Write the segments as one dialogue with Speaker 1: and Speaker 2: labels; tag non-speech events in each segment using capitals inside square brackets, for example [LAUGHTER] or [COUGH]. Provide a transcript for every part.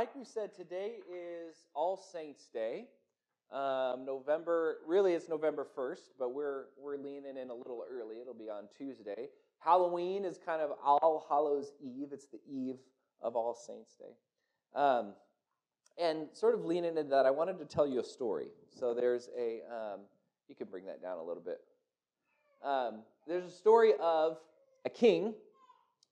Speaker 1: like we said, today is All Saints Day. Um, November, really, it's November 1st, but we're, we're leaning in a little early. It'll be on Tuesday. Halloween is kind of All Hallows Eve, it's the eve of All Saints Day. Um, and sort of leaning into that, I wanted to tell you a story. So there's a, um, you can bring that down a little bit. Um, there's a story of a king,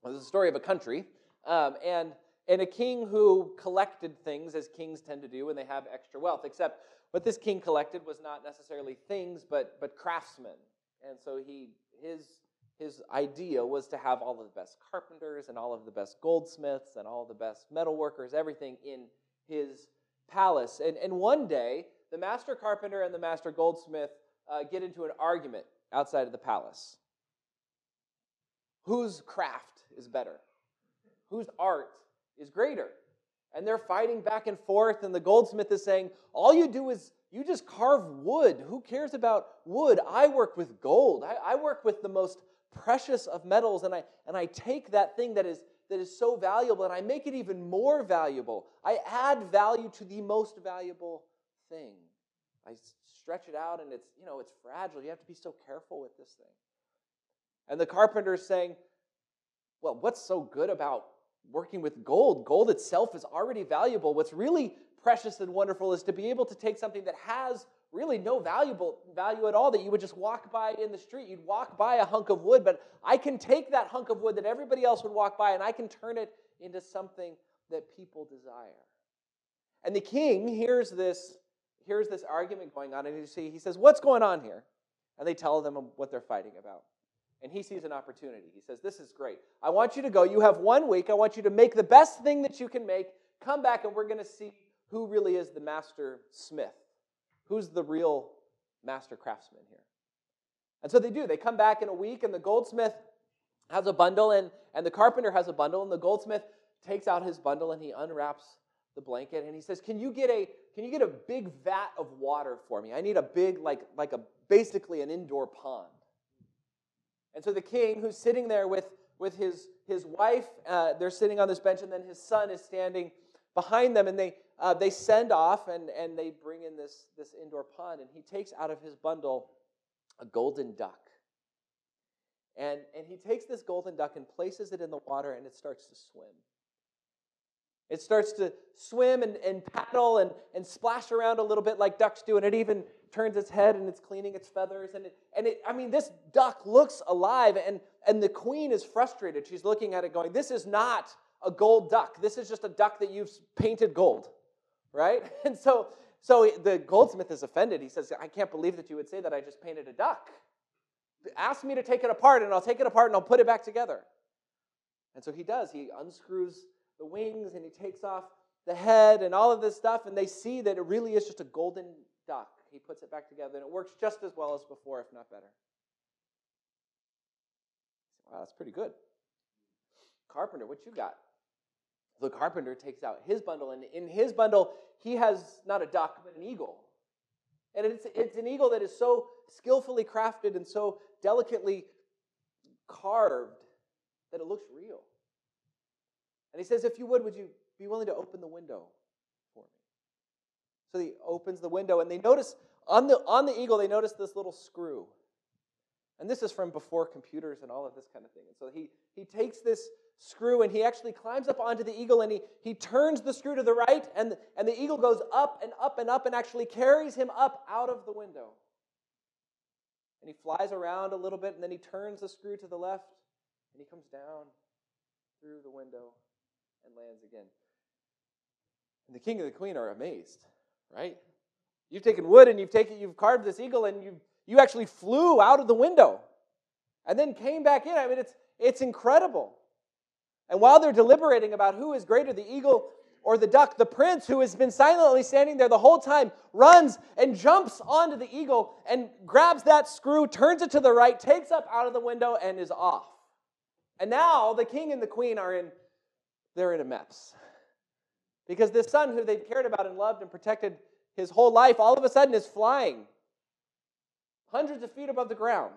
Speaker 1: well, there's a story of a country, um, and, and a king who collected things as kings tend to do when they have extra wealth, except what this king collected was not necessarily things, but, but craftsmen. And so he, his, his idea was to have all of the best carpenters and all of the best goldsmiths and all the best metal workers, everything in his palace. And, and one day, the master carpenter and the master goldsmith uh, get into an argument outside of the palace. Whose craft is better? Whose art is greater? And they're fighting back and forth, and the goldsmith is saying, All you do is you just carve wood. Who cares about wood? I work with gold. I, I work with the most precious of metals, and I, and I take that thing that is that is so valuable and I make it even more valuable. I add value to the most valuable thing. I stretch it out and it's, you know, it's fragile. You have to be so careful with this thing. And the carpenter is saying, well, what's so good about working with gold? Gold itself is already valuable. What's really precious and wonderful is to be able to take something that has really no valuable value at all that you would just walk by in the street. You'd walk by a hunk of wood, but I can take that hunk of wood that everybody else would walk by and I can turn it into something that people desire. And the king hears this, hears this argument going on, and you see, he says, What's going on here? And they tell them what they're fighting about. And he sees an opportunity. He says, This is great. I want you to go. You have one week. I want you to make the best thing that you can make. Come back, and we're going to see who really is the master smith. Who's the real master craftsman here? And so they do. They come back in a week, and the goldsmith has a bundle, and, and the carpenter has a bundle, and the goldsmith takes out his bundle and he unwraps the blanket and he says, Can you get a can you get a big vat of water for me? I need a big, like, like a basically an indoor pond. And so the king, who's sitting there with, with his, his wife, uh, they're sitting on this bench, and then his son is standing behind them, and they, uh, they send off and, and they bring in this, this indoor pond, and he takes out of his bundle a golden duck. And, and he takes this golden duck and places it in the water, and it starts to swim. It starts to swim and, and paddle and, and splash around a little bit like ducks do, and it even turns its head and it's cleaning its feathers. And it, and it, I mean, this duck looks alive, and, and the queen is frustrated. She's looking at it going, This is not a gold duck. This is just a duck that you've painted gold right? [LAUGHS] And so, so the goldsmith is offended. He says, I can't believe that you would say that I just painted a duck. Ask me to take it apart, and I'll take it apart and I'll put it back together. And so he does. He unscrews the wings and he takes off the head and all of this stuff, and they see that it really is just a golden duck. He puts it back together, and it works just as well as before, if not better. Wow, that's pretty good. Carpenter, what you got? the carpenter takes out his bundle, and in his bundle, he has not a duck, but an eagle. And it's, it's an eagle that is so skillfully crafted and so delicately carved that it looks real. And he says, If you would, would you be willing to open the window for me? So he opens the window, and they notice on the, on the eagle, they notice this little screw. And this is from before computers and all of this kind of thing. And so he, he takes this screw and he actually climbs up onto the eagle and he, he turns the screw to the right and, and the eagle goes up and up and up and actually carries him up out of the window. And he flies around a little bit and then he turns the screw to the left and he comes down through the window and lands again. And the king and the queen are amazed, right? You've taken wood and you've taken you've carved this eagle and you you actually flew out of the window and then came back in. I mean it's it's incredible. And while they're deliberating about who is greater, the eagle or the duck, the prince, who has been silently standing there the whole time, runs and jumps onto the eagle and grabs that screw, turns it to the right, takes up out of the window, and is off. And now the king and the queen are in, they're in a mess. Because this son who they've cared about and loved and protected his whole life, all of a sudden is flying hundreds of feet above the ground.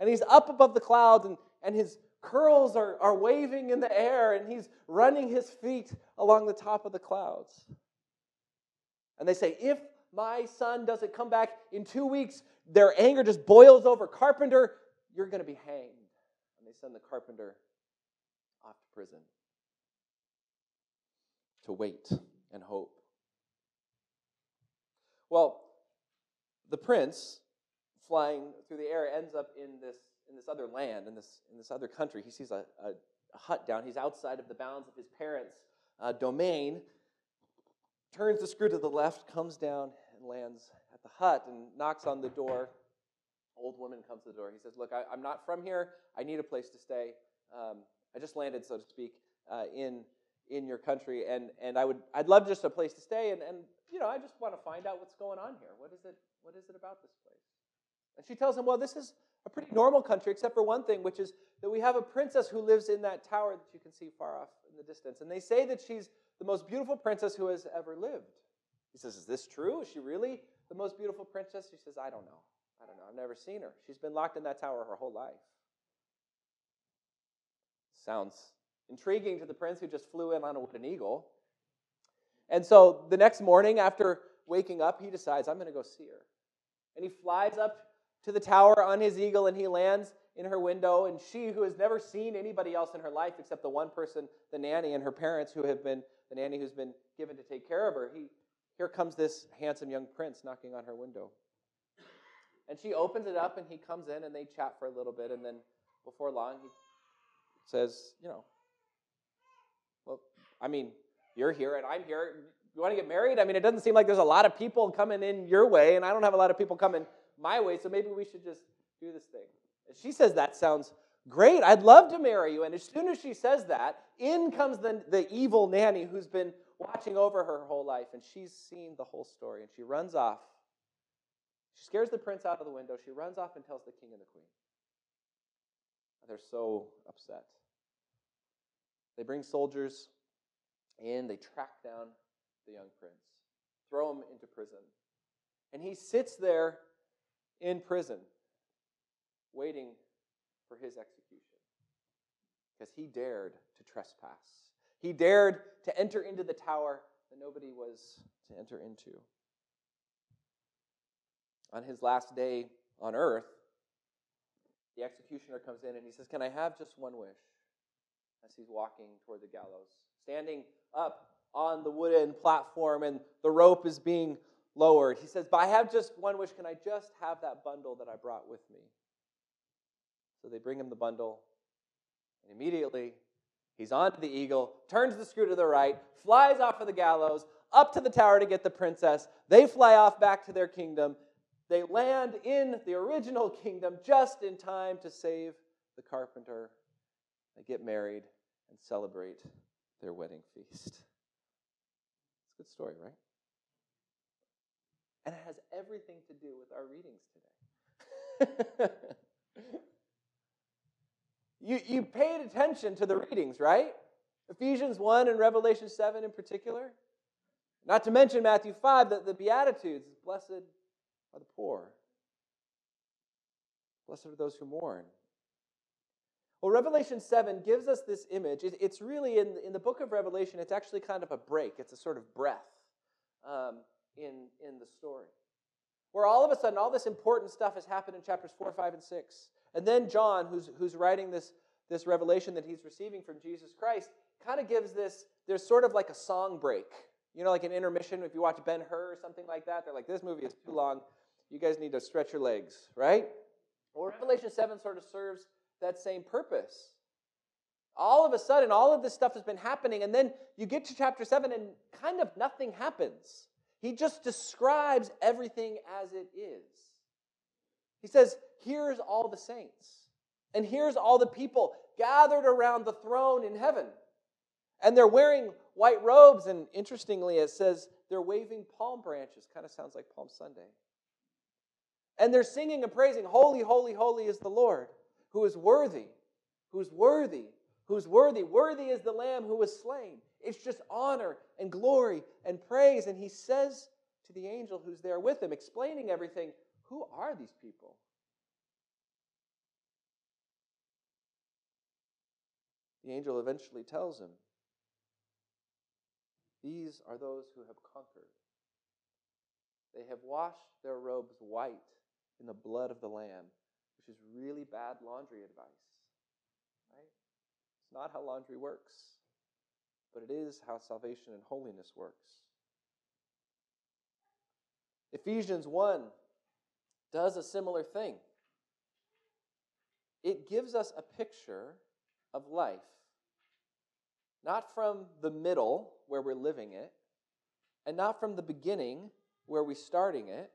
Speaker 1: And he's up above the clouds, and, and his curls are, are waving in the air, and he's running his feet along the top of the clouds. And they say, If my son doesn't come back in two weeks, their anger just boils over. Carpenter, you're going to be hanged. And they send the carpenter off to prison to wait and hope. Well, the prince flying through the air ends up in this in this other land, in this in this other country. He sees a, a, a hut down. He's outside of the bounds of his parents' uh, domain. Turns the screw to the left, comes down and lands at the hut and knocks on the door. Old woman comes to the door. He says, "Look, I, am not from here. I need a place to stay. Um, I just landed, so to speak, uh, in in your country, and and I would I'd love just a place to stay, and and you know I just want to find out what's going on here. What is it? What is it about this place?" And she tells him, "Well, this is a pretty normal country, except for one thing, which is that we have a princess who lives in that tower that you can see far off in the distance, and they say that she's the most beautiful princess who has ever lived." He says, "Is this true? Is she really the most beautiful princess?" She says, "I don't know. I don't know. I've never seen her. She's been locked in that tower her whole life." Sounds intriguing to the prince who just flew in on a wooden eagle. And so the next morning, after waking up, he decides, I'm going to go see her. And he flies up to the tower on his eagle and he lands in her window. And she, who has never seen anybody else in her life except the one person, the nanny, and her parents, who have been the nanny who's been given to take care of her, he, here comes this handsome young prince knocking on her window. And she opens it up and he comes in and they chat for a little bit. And then before long, he says, You know, I mean, you're here and I'm here. You want to get married? I mean, it doesn't seem like there's a lot of people coming in your way, and I don't have a lot of people coming my way, so maybe we should just do this thing. And she says, That sounds great. I'd love to marry you. And as soon as she says that, in comes the, the evil nanny who's been watching over her whole life, and she's seen the whole story, and she runs off. She scares the prince out of the window. She runs off and tells the king and the queen. They're so upset. They bring soldiers in, they track down the young prince, throw him into prison. And he sits there in prison, waiting for his execution because he dared to trespass. He dared to enter into the tower that nobody was to enter into. On his last day on earth, the executioner comes in and he says, Can I have just one wish? as he's walking toward the gallows, standing up on the wooden platform and the rope is being lowered. He says, But I have just one wish. Can I just have that bundle that I brought with me? So they bring him the bundle, and immediately he's onto the eagle, turns the screw to the right, flies off of the gallows, up to the tower to get the princess. They fly off back to their kingdom. They land in the original kingdom just in time to save the carpenter they get married and celebrate their wedding feast. It's a good story, right? And it has everything to do with our readings today. [LAUGHS] you, you paid attention to the readings, right? Ephesians 1 and Revelation 7 in particular. Not to mention Matthew 5, the, the Beatitudes. Blessed are the poor. Blessed are those who mourn. Well, Revelation 7 gives us this image. it's really in, in the book of Revelation, it's actually kind of a break, it's a sort of breath um, in, in the story. Where all of a sudden, all this important stuff has happened in chapters 4, 5, and 6. And then John, who's, who's writing this, this revelation that he's receiving from Jesus Christ, kind of gives this, there's sort of like a song break. You know, like an intermission, if you watch Ben Hur or something like that, they're like, this movie is too long. You guys need to stretch your legs, right? Well, Revelation 7 sort of serves that same purpose. All of a sudden, all of this stuff has been happening, and then you get to chapter 7 and kind of nothing happens. He just describes everything as it is. He says, Here's all the saints, and here's all the people gathered around the throne in heaven. And they're wearing white robes, and interestingly, it says they're waving palm branches. Kind of sounds like Palm Sunday. And they're singing and praising, Holy, holy, holy is the Lord who is worthy, who's worthy, who's worthy. Worthy is the Lamb who was slain. It's just honor and glory and praise. And he says to the angel who's there with him, explaining everything, Who are these people? the angel eventually tells him, These are those who have conquered. They have washed their robes white in the blood of the Lamb, is really bad laundry advice. Right? It's not how laundry works, but it is how salvation and holiness works. Ephesians 1 does a similar thing. It gives us a picture of life, not from the middle where we're living it, and not from the beginning where we're starting it,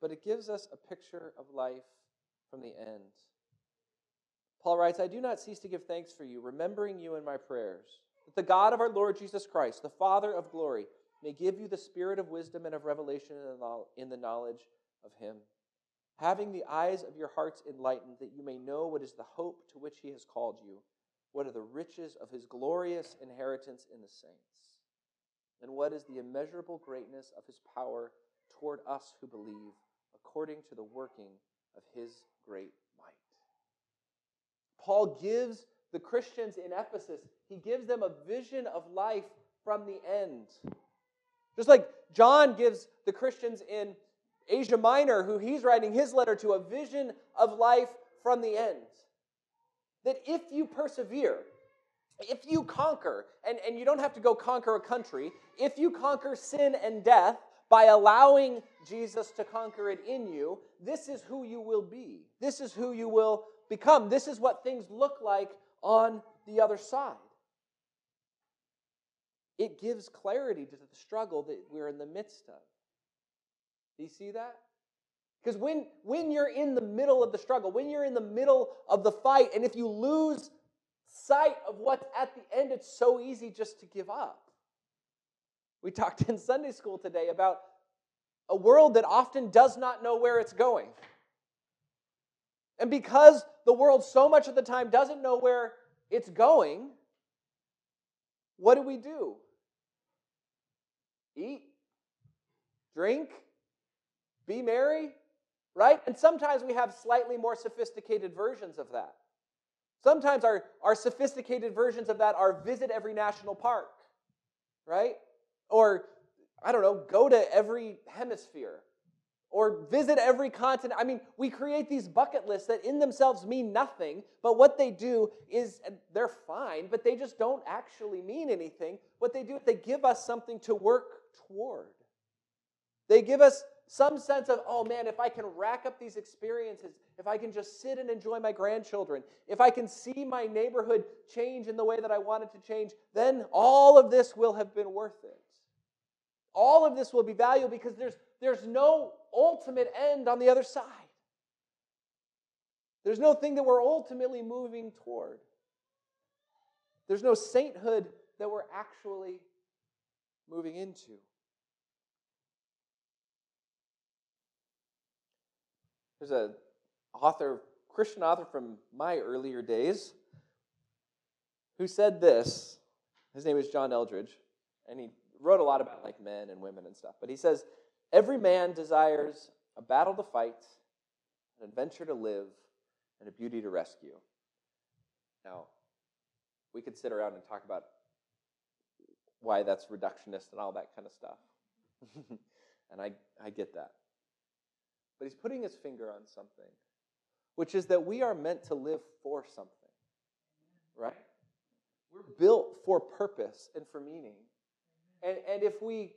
Speaker 1: but it gives us a picture of life from the end. Paul writes, I do not cease to give thanks for you, remembering you in my prayers, that the God of our Lord Jesus Christ, the Father of glory, may give you the spirit of wisdom and of revelation in the knowledge of him, having the eyes of your hearts enlightened, that you may know what is the hope to which he has called you, what are the riches of his glorious inheritance in the saints, and what is the immeasurable greatness of his power toward us who believe, according to the working of his great might. Paul gives the Christians in Ephesus, he gives them a vision of life from the end. Just like John gives the Christians in Asia Minor, who he's writing his letter to, a vision of life from the end. That if you persevere, if you conquer, and, and you don't have to go conquer a country, if you conquer sin and death, by allowing Jesus to conquer it in you, this is who you will be. This is who you will become. This is what things look like on the other side. It gives clarity to the struggle that we're in the midst of. Do you see that? Because when, when you're in the middle of the struggle, when you're in the middle of the fight, and if you lose sight of what's at the end, it's so easy just to give up. We talked [LAUGHS] in Sunday school today about a world that often does not know where it's going. And because the world so much of the time doesn't know where it's going, what do we do? Eat, drink, be merry, right? And sometimes we have slightly more sophisticated versions of that. Sometimes our, our sophisticated versions of that are visit every national park, right? Or, I don't know, go to every hemisphere or visit every continent. I mean, we create these bucket lists that in themselves mean nothing, but what they do is they're fine, but they just don't actually mean anything. What they do is they give us something to work toward. They give us some sense of, oh man, if I can rack up these experiences, if I can just sit and enjoy my grandchildren, if I can see my neighborhood change in the way that I want it to change, then all of this will have been worth it. All of this will be valuable because there's, there's no ultimate end on the other side. There's no thing that we're ultimately moving toward. There's no sainthood that we're actually moving into. There's a author, Christian author from my earlier days, who said this. His name is John Eldredge, and he wrote a lot about like men and women and stuff. But he says, every man desires a battle to fight, an adventure to live, and a beauty to rescue. Now, we could sit around and talk about why that's reductionist and all that kind of stuff. [LAUGHS] and I, I get that. But he's putting his finger on something, which is that we are meant to live for something, right? We're built for purpose and for meaning. And, and if we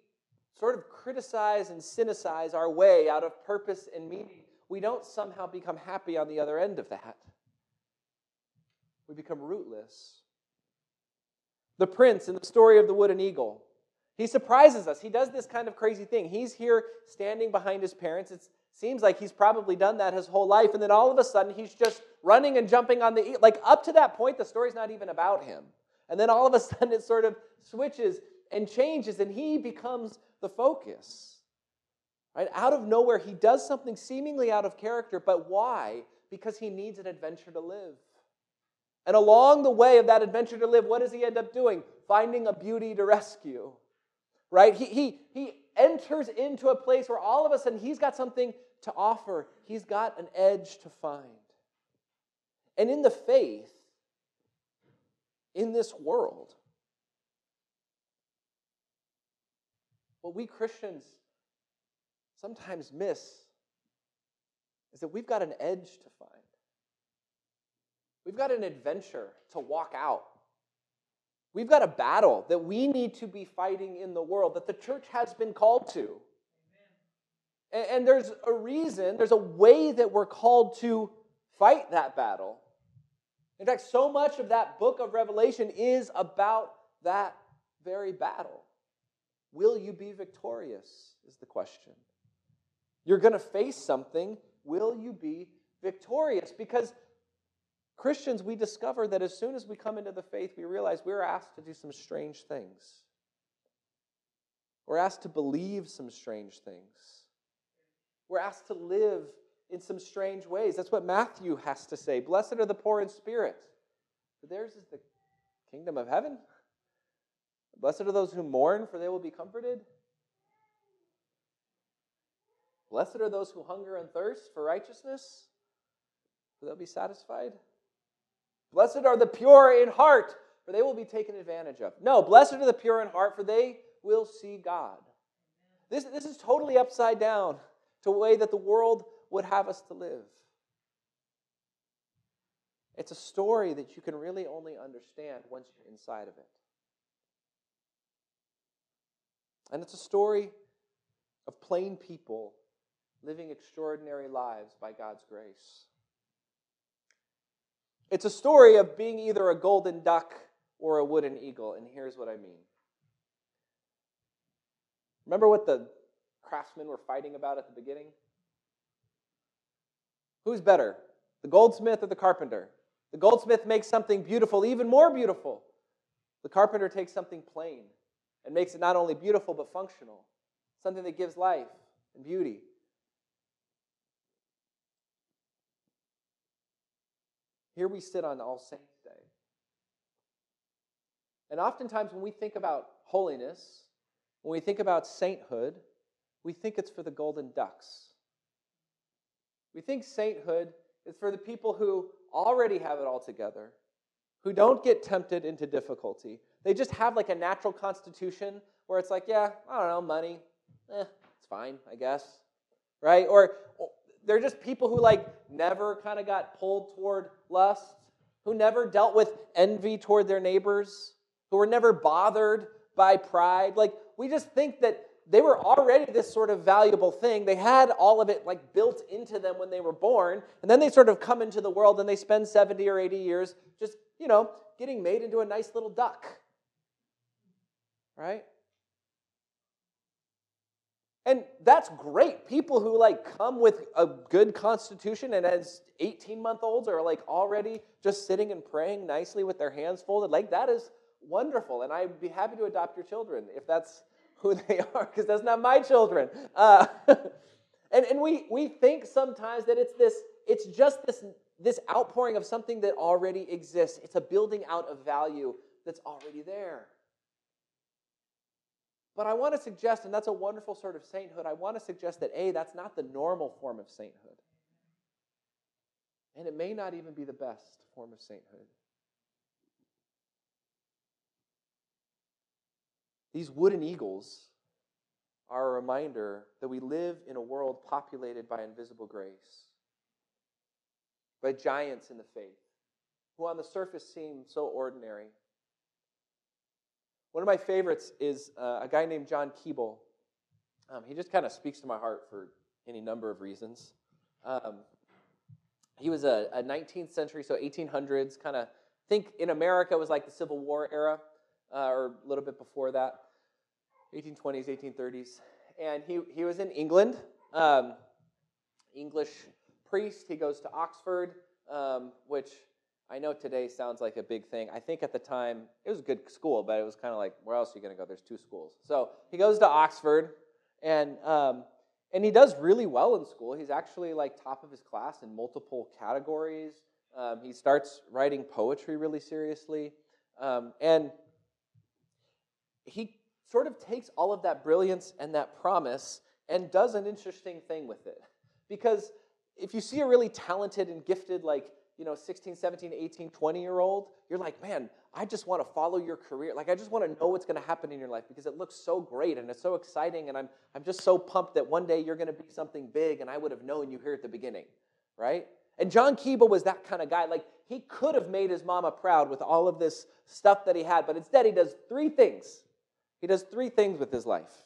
Speaker 1: sort of criticize and cynicize our way out of purpose and meaning, we don't somehow become happy on the other end of that. We become rootless. The prince in the story of the wooden eagle, he surprises us. He does this kind of crazy thing. He's here standing behind his parents. It seems like he's probably done that his whole life. And then all of a sudden, he's just running and jumping on the. Like up to that point, the story's not even about him. And then all of a sudden, it sort of switches and changes, and he becomes the focus. Right? Out of nowhere, he does something seemingly out of character, but why? Because he needs an adventure to live. And along the way of that adventure to live, what does he end up doing? Finding a beauty to rescue. Right? He, he, he enters into a place where all of a sudden he's got something to offer, he's got an edge to find. And in the faith, in this world. What we Christians sometimes miss is that we've got an edge to find. We've got an adventure to walk out. We've got a battle that we need to be fighting in the world that the church has been called to. And, and there's a reason, there's a way that we're called to fight that battle. In fact, so much of that book of Revelation is about that very battle. Will you be victorious? Is the question. You're going to face something. Will you be victorious? Because Christians, we discover that as soon as we come into the faith, we realize we're asked to do some strange things. We're asked to believe some strange things. We're asked to live in some strange ways. That's what Matthew has to say. Blessed are the poor in spirit, for theirs is the kingdom of heaven. Blessed are those who mourn, for they will be comforted. Blessed are those who hunger and thirst for righteousness, for they'll be satisfied. Blessed are the pure in heart, for they will be taken advantage of. No, blessed are the pure in heart, for they will see God. This, this is totally upside down to the way that the world would have us to live. It's a story that you can really only understand once you're inside of it. And it's a story of plain people living extraordinary lives by God's grace. It's a story of being either a golden duck or a wooden eagle, and here's what I mean. Remember what the craftsmen were fighting about at the beginning? Who's better, the goldsmith or the carpenter? The goldsmith makes something beautiful, even more beautiful. The carpenter takes something plain and makes it not only beautiful but functional, something that gives life and beauty. Here we sit on All Saints' Day. And oftentimes, when we think about holiness, when we think about sainthood, we think it's for the golden ducks. We think sainthood is for the people who already have it all together, who don't get tempted into difficulty. They just have like a natural constitution where it's like, yeah, I don't know, money, eh, it's fine, I guess. Right? Or they're just people who like never kind of got pulled toward lust, who never dealt with envy toward their neighbors, who were never bothered by pride. Like we just think that they were already this sort of valuable thing. They had all of it like built into them when they were born, and then they sort of come into the world and they spend 70 or 80 years just, you know, getting made into a nice little duck. Right? And that's great. People who like come with a good constitution and as 18 month olds are like already just sitting and praying nicely with their hands folded, like that is wonderful. And I'd be happy to adopt your children if that's [LAUGHS] who they are, because that's not my children. Uh, [LAUGHS] and and we, we think sometimes that it's this, it's just this, this outpouring of something that already exists. It's a building out of value that's already there. But I want to suggest, and that's a wonderful sort of sainthood, I want to suggest that A, that's not the normal form of sainthood. And it may not even be the best form of sainthood. These wooden eagles are a reminder that we live in a world populated by invisible grace, by giants in the faith, who on the surface seem so ordinary one of my favorites is uh, a guy named John Keble. Um, he just kind of speaks to my heart for any number of reasons. Um, he was a, a, 19th century, so 1800s, kind of think in America was like the Civil War era, uh, or a little bit before that, 1820s, 1830s. And he, he was in England, um, English priest. He goes to Oxford, um, which I know today sounds like a big thing. I think at the time it was a good school, but it was kind of like, where else are you going to go? There's two schools. So he goes to Oxford, and um, and he does really well in school. He's actually like top of his class in multiple categories. Um, he starts writing poetry really seriously, um, and he sort of takes all of that brilliance and that promise and does an interesting thing with it. Because if you see a really talented and gifted like you know, 16, 17, 18, 20 year old, you're like, man, I just want to follow your career. Like, I just want to know what's going to happen in your life because it looks so great and it's so exciting. And I'm, I'm just so pumped that one day you're going to be something big and I would have known you here at the beginning, right? And John Keble was that kind of guy. Like, he could have made his mama proud with all of this stuff that he had, but instead he does three things. He does three things with his life.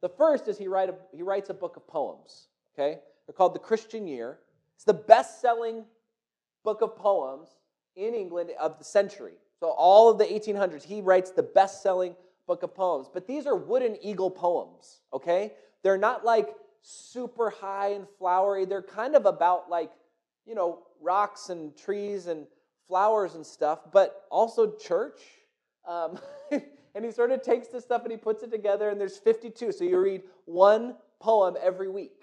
Speaker 1: The first is he, write a, he writes a book of poems, okay? They're called The Christian Year. It's the best selling book of poems in England of the century. So, all of the 1800s, he writes the best selling book of poems. But these are wooden eagle poems, okay? They're not like super high and flowery. They're kind of about like, you know, rocks and trees and flowers and stuff, but also church. Um, [LAUGHS] and he sort of takes this stuff and he puts it together, and there's 52. So you read one poem every week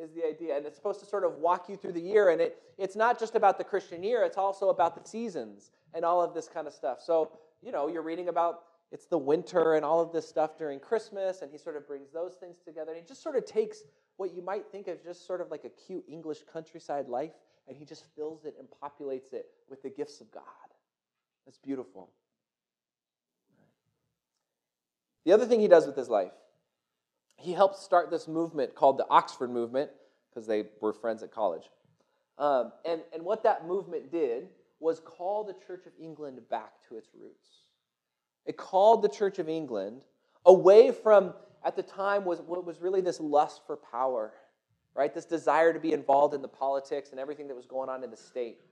Speaker 1: is the idea. And it's supposed to sort of walk you through the year. And it, it's not just about the Christian year, it's also about the seasons and all of this kind of stuff. So, you know, you're reading about it's the winter and all of this stuff during Christmas, and he sort of brings those things together. And he just sort of takes what you might think of just sort of like a cute English countryside life, and he just fills it and populates it with the gifts of God. That's beautiful. The other thing he does with his life he helped start this movement called the Oxford Movement because they were friends at college. Um, and, and what that movement did was call the Church of England back to its roots. It called the Church of England away from, at the time, was what was really this lust for power, right? This desire to be involved in the politics and everything that was going on in the state.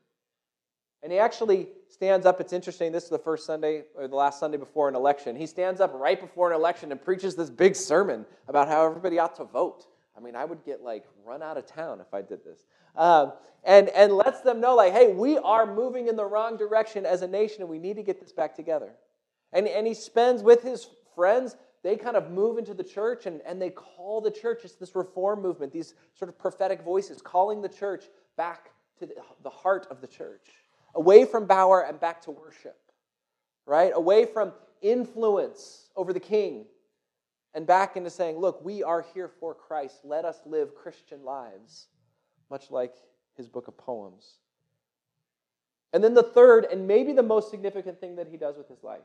Speaker 1: And he actually stands up. It's interesting. This is the first Sunday or the last Sunday before an election. He stands up right before an election and preaches this big sermon about how everybody ought to vote. I mean, I would get like run out of town if I did this. Um, and, and lets them know, like, hey, we are moving in the wrong direction as a nation and we need to get this back together. And, and he spends with his friends, they kind of move into the church and, and they call the church. It's this reform movement, these sort of prophetic voices calling the church back to the, the heart of the church away from power and back to worship, right? Away from influence over the king and back into saying, look, we are here for Christ. Let us live Christian lives, much like his book of poems. And then the third, and maybe the most significant thing that he does with his life,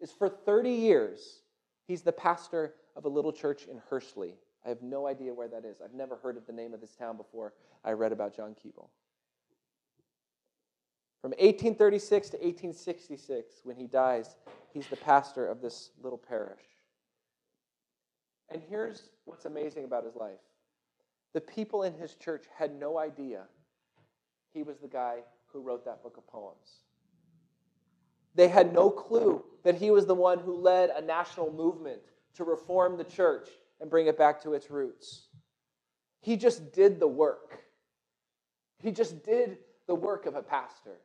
Speaker 1: is for 30 years, he's the pastor of a little church in Hursley. I have no idea where that is. I've never heard of the name of this town before I read about John Keble. From 1836 to 1866, when he dies, he's the pastor of this little parish. And here's what's amazing about his life the people in his church had no idea he was the guy who wrote that book of poems. They had no clue that he was the one who led a national movement to reform the church and bring it back to its roots. He just did the work. He just did the work of a pastor.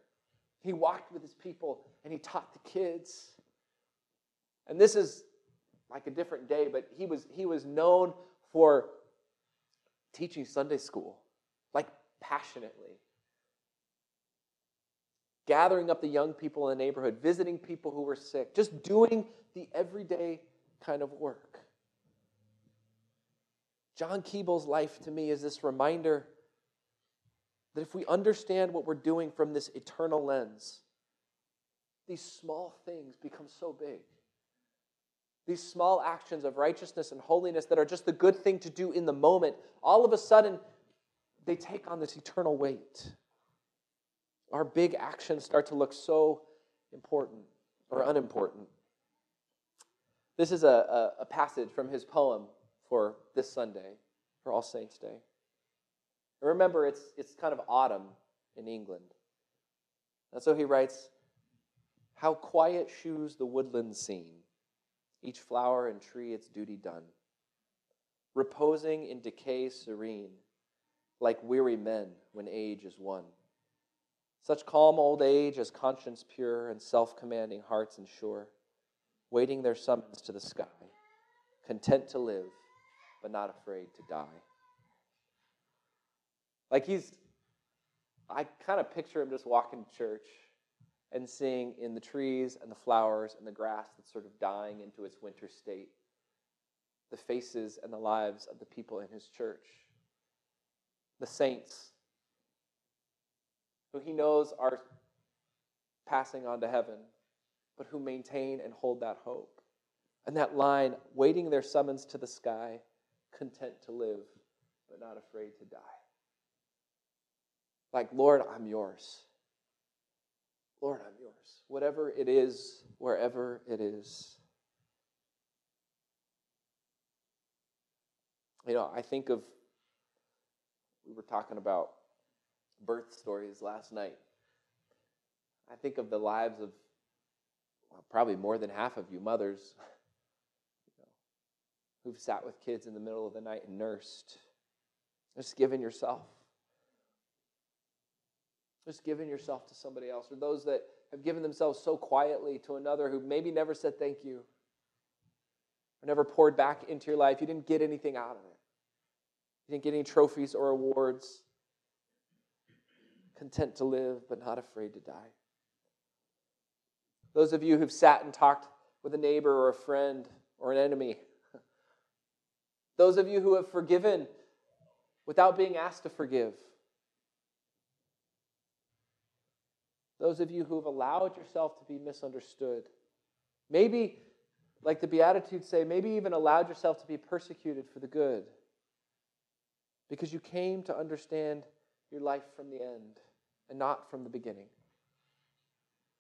Speaker 1: He walked with his people and he taught the kids. And this is like a different day, but he was, he was known for teaching Sunday school, like passionately. Gathering up the young people in the neighborhood, visiting people who were sick, just doing the everyday kind of work. John Keble's life to me is this reminder that if we understand what we're doing from this eternal lens, these small things become so big. These small actions of righteousness and holiness that are just the good thing to do in the moment, all of a sudden, they take on this eternal weight. Our big actions start to look so important or unimportant. This is a, a, a passage from his poem for this Sunday, for All Saints' Day. Remember, it's, it's kind of autumn in England. And so he writes How quiet shews the woodland scene, each flower and tree its duty done, reposing in decay serene, like weary men when age is won. Such calm old age as conscience pure and self commanding hearts ensure, waiting their summons to the sky, content to live, but not afraid to die. Like he's, I kind of picture him just walking to church and seeing in the trees and the flowers and the grass that's sort of dying into its winter state the faces and the lives of the people in his church, the saints who he knows are passing on to heaven, but who maintain and hold that hope. And that line, waiting their summons to the sky, content to live, but not afraid to die. Like, Lord, I'm yours. Lord, I'm yours. Whatever it is, wherever it is. You know, I think of, we were talking about birth stories last night. I think of the lives of well, probably more than half of you mothers [LAUGHS] you know, who've sat with kids in the middle of the night and nursed, just given yourself. Just giving yourself to somebody else, or those that have given themselves so quietly to another who maybe never said thank you, or never poured back into your life. You didn't get anything out of it. You didn't get any trophies or awards. Content to live, but not afraid to die. Those of you who've sat and talked with a neighbor or a friend or an enemy. [LAUGHS] Those of you who have forgiven without being asked to forgive. Those of you who have allowed yourself to be misunderstood. Maybe, like the Beatitudes say, maybe even allowed yourself to be persecuted for the good because you came to understand your life from the end and not from the beginning,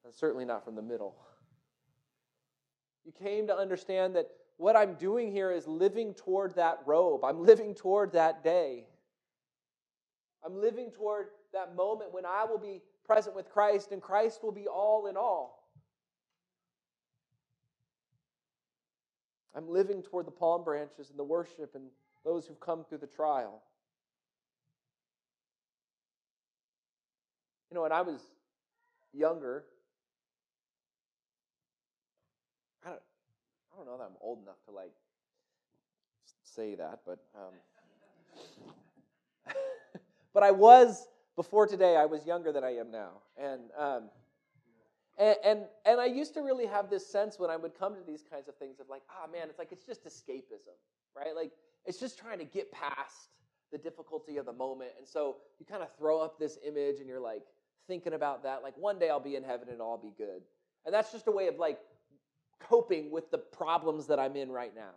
Speaker 1: and certainly not from the middle. You came to understand that what I'm doing here is living toward that robe. I'm living toward that day. I'm living toward that moment when I will be present with Christ and Christ will be all in all. I'm living toward the palm branches and the worship and those who've come through the trial. You know, when I was younger, I don't, I don't know that I'm old enough to like say that, but um, [LAUGHS] but I was before today. I was younger than I am now, and um, and, and and I used to really have this sense when I would come to these kinds of things of like, ah, oh, man, it's like it's just escapism, right? Like it's just trying to get past the difficulty of the moment, and so you kind of throw up this image, and you're like, thinking about that. Like one day I'll be in heaven and it'll all be good. And that's just a way of like coping with the problems that I'm in right now.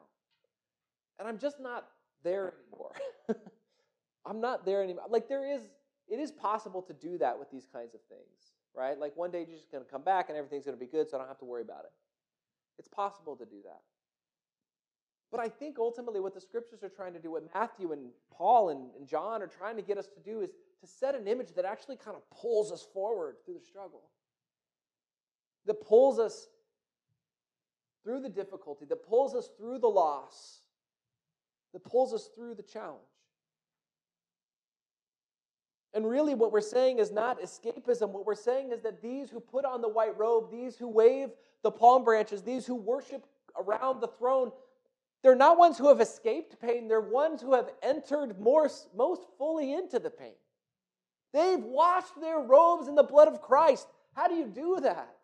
Speaker 1: And I'm just not there anymore. [LAUGHS] I'm not there anymore. Like there is, it is possible to do that with these kinds of things, right? Like one day you're just going to come back and everything's going to be good, so I don't have to worry about it. It's possible to do that. But I think ultimately what the scriptures are trying to do, what Matthew and Paul and, and John are trying to get us to do is to set an image that actually kind of pulls us forward through the struggle, that pulls us through the difficulty, that pulls us through the loss, that pulls us through the challenge. And really, what we're saying is not escapism. What we're saying is that these who put on the white robe, these who wave the palm branches, these who worship around the throne, they're not ones who have escaped pain. They're ones who have entered more, most fully into the pain. They've washed their robes in the blood of Christ. How do you do that?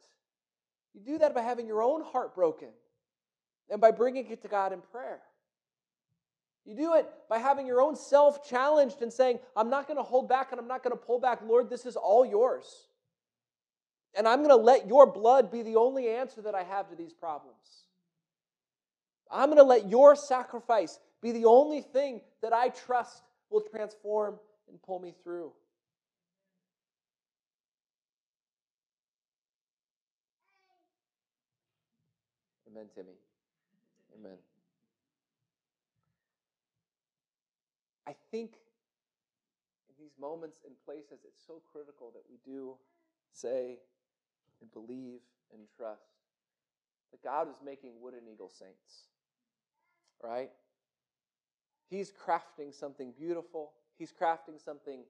Speaker 1: You do that by having your own heart broken and by bringing it to God in prayer. You do it by having your own self challenged and saying, I'm not going to hold back and I'm not going to pull back. Lord, this is all yours. And I'm going to let your blood be the only answer that I have to these problems. I'm going to let your sacrifice be the only thing that I trust will transform and pull me through. Amen, Timmy. Amen. I think in these moments and places, it's so critical that we do say and believe and trust that God is making wooden eagle saints right? He's crafting something beautiful. He's crafting something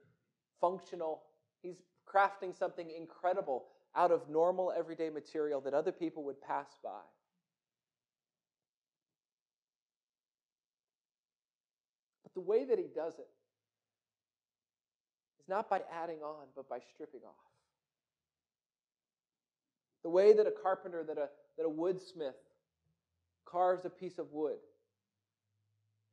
Speaker 1: functional. He's crafting something incredible out of normal everyday material that other people would pass by. The way that he does it is not by adding on, but by stripping off. The way that a carpenter, that a, that a woodsmith carves a piece of wood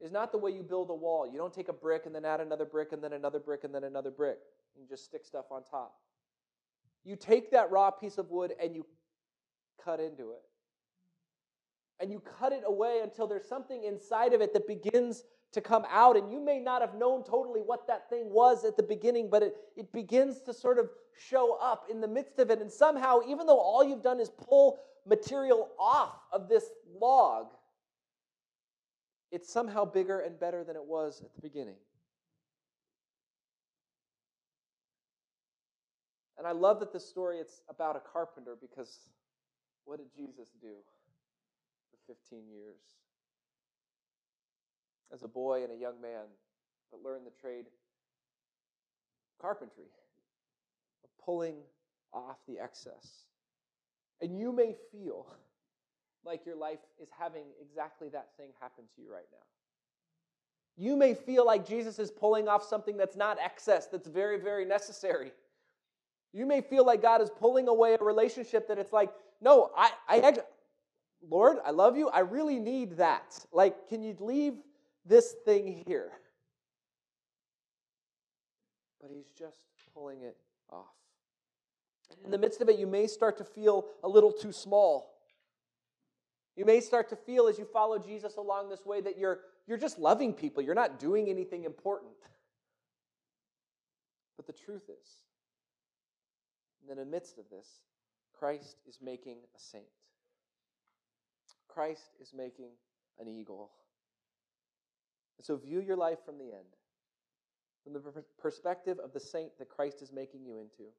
Speaker 1: is not the way you build a wall. You don't take a brick and then add another brick and then another brick and then another brick. You just stick stuff on top. You take that raw piece of wood and you cut into it. And you cut it away until there's something inside of it that begins to come out. And you may not have known totally what that thing was at the beginning, but it, it begins to sort of show up in the midst of it. And somehow, even though all you've done is pull material off of this log, it's somehow bigger and better than it was at the beginning. And I love that this story it's about a carpenter because what did Jesus do for 15 years? As a boy and a young man, but learned the trade carpentry, of pulling off the excess. And you may feel like your life is having exactly that thing happen to you right now. You may feel like Jesus is pulling off something that's not excess, that's very, very necessary. You may feel like God is pulling away a relationship that it's like, no, I, I, Lord, I love you. I really need that. Like, can you leave this thing here? But He's just pulling it off. In the midst of it, you may start to feel a little too small. You may start to feel as you follow Jesus along this way that you're, you're just loving people. You're not doing anything important. But the truth is, in the midst of this, Christ is making a saint. Christ is making an eagle. And so view your life from the end, from the perspective of the saint that Christ is making you into,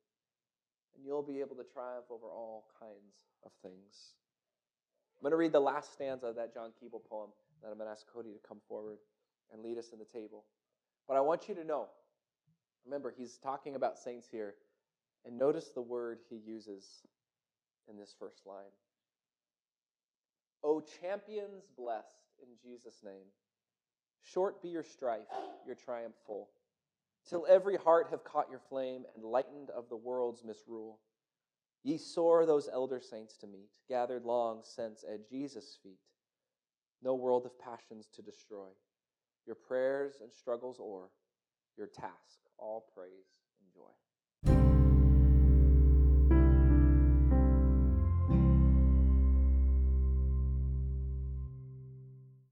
Speaker 1: and you'll be able to triumph over all kinds of things. I'm going to read the last stanza of that John Keble poem, and I'm going to ask Cody to come forward and lead us in the table. But I want you to know remember, he's talking about saints here. And notice the word he uses in this first line. O champions blessed in Jesus' name, short be your strife, your triumph full, till every heart have caught your flame and lightened of the world's misrule. Ye soar those elder saints to meet, gathered long since at Jesus' feet. No world of passions to destroy, your prayers and struggles o'er, your task all praise.